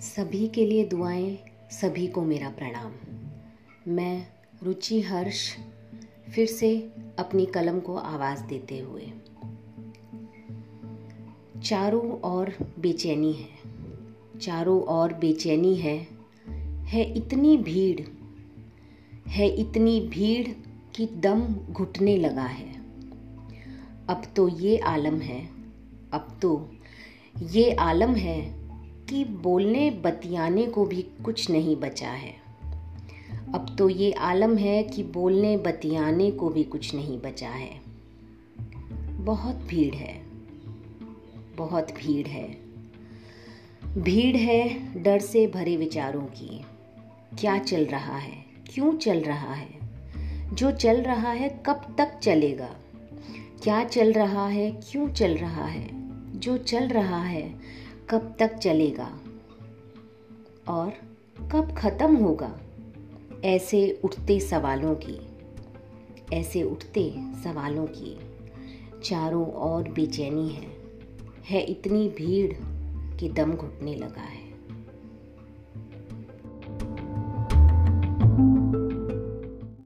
सभी के लिए दुआएँ, सभी को मेरा प्रणाम। मैं रुचि हर्ष फिर से अपनी कलम को आवाज़ देते हुए। चारों ओर बेचैनी है, चारों ओर बेचैनी है है इतनी भीड़, है इतनी भीड़ कि दम घुटने लगा है। अब तो ये आलम है, अब तो ये आलम है कि बोलने बतियाने को भी कुछ नहीं बचा है। अब तो ये आलम है कि बोलने बतियाने को भी कुछ नहीं बचा है। बहुत भीड़ है। बहुत भीड़ है। भीड़ है डर से भरे विचारों की। क्या चल रहा है? क्यों चल रहा है? जो चल रहा है कब तक चलेगा? क्या चल रहा है? क्यों चल रहा है? जो चल रहा है कब तक चलेगा? और कब ख़त्म होगा? ऐसे उठते सवालों की, ऐसे उठते सवालों की चारों ओर बेचैनी है। है इतनी भीड़ कि दम घुटने लगा है।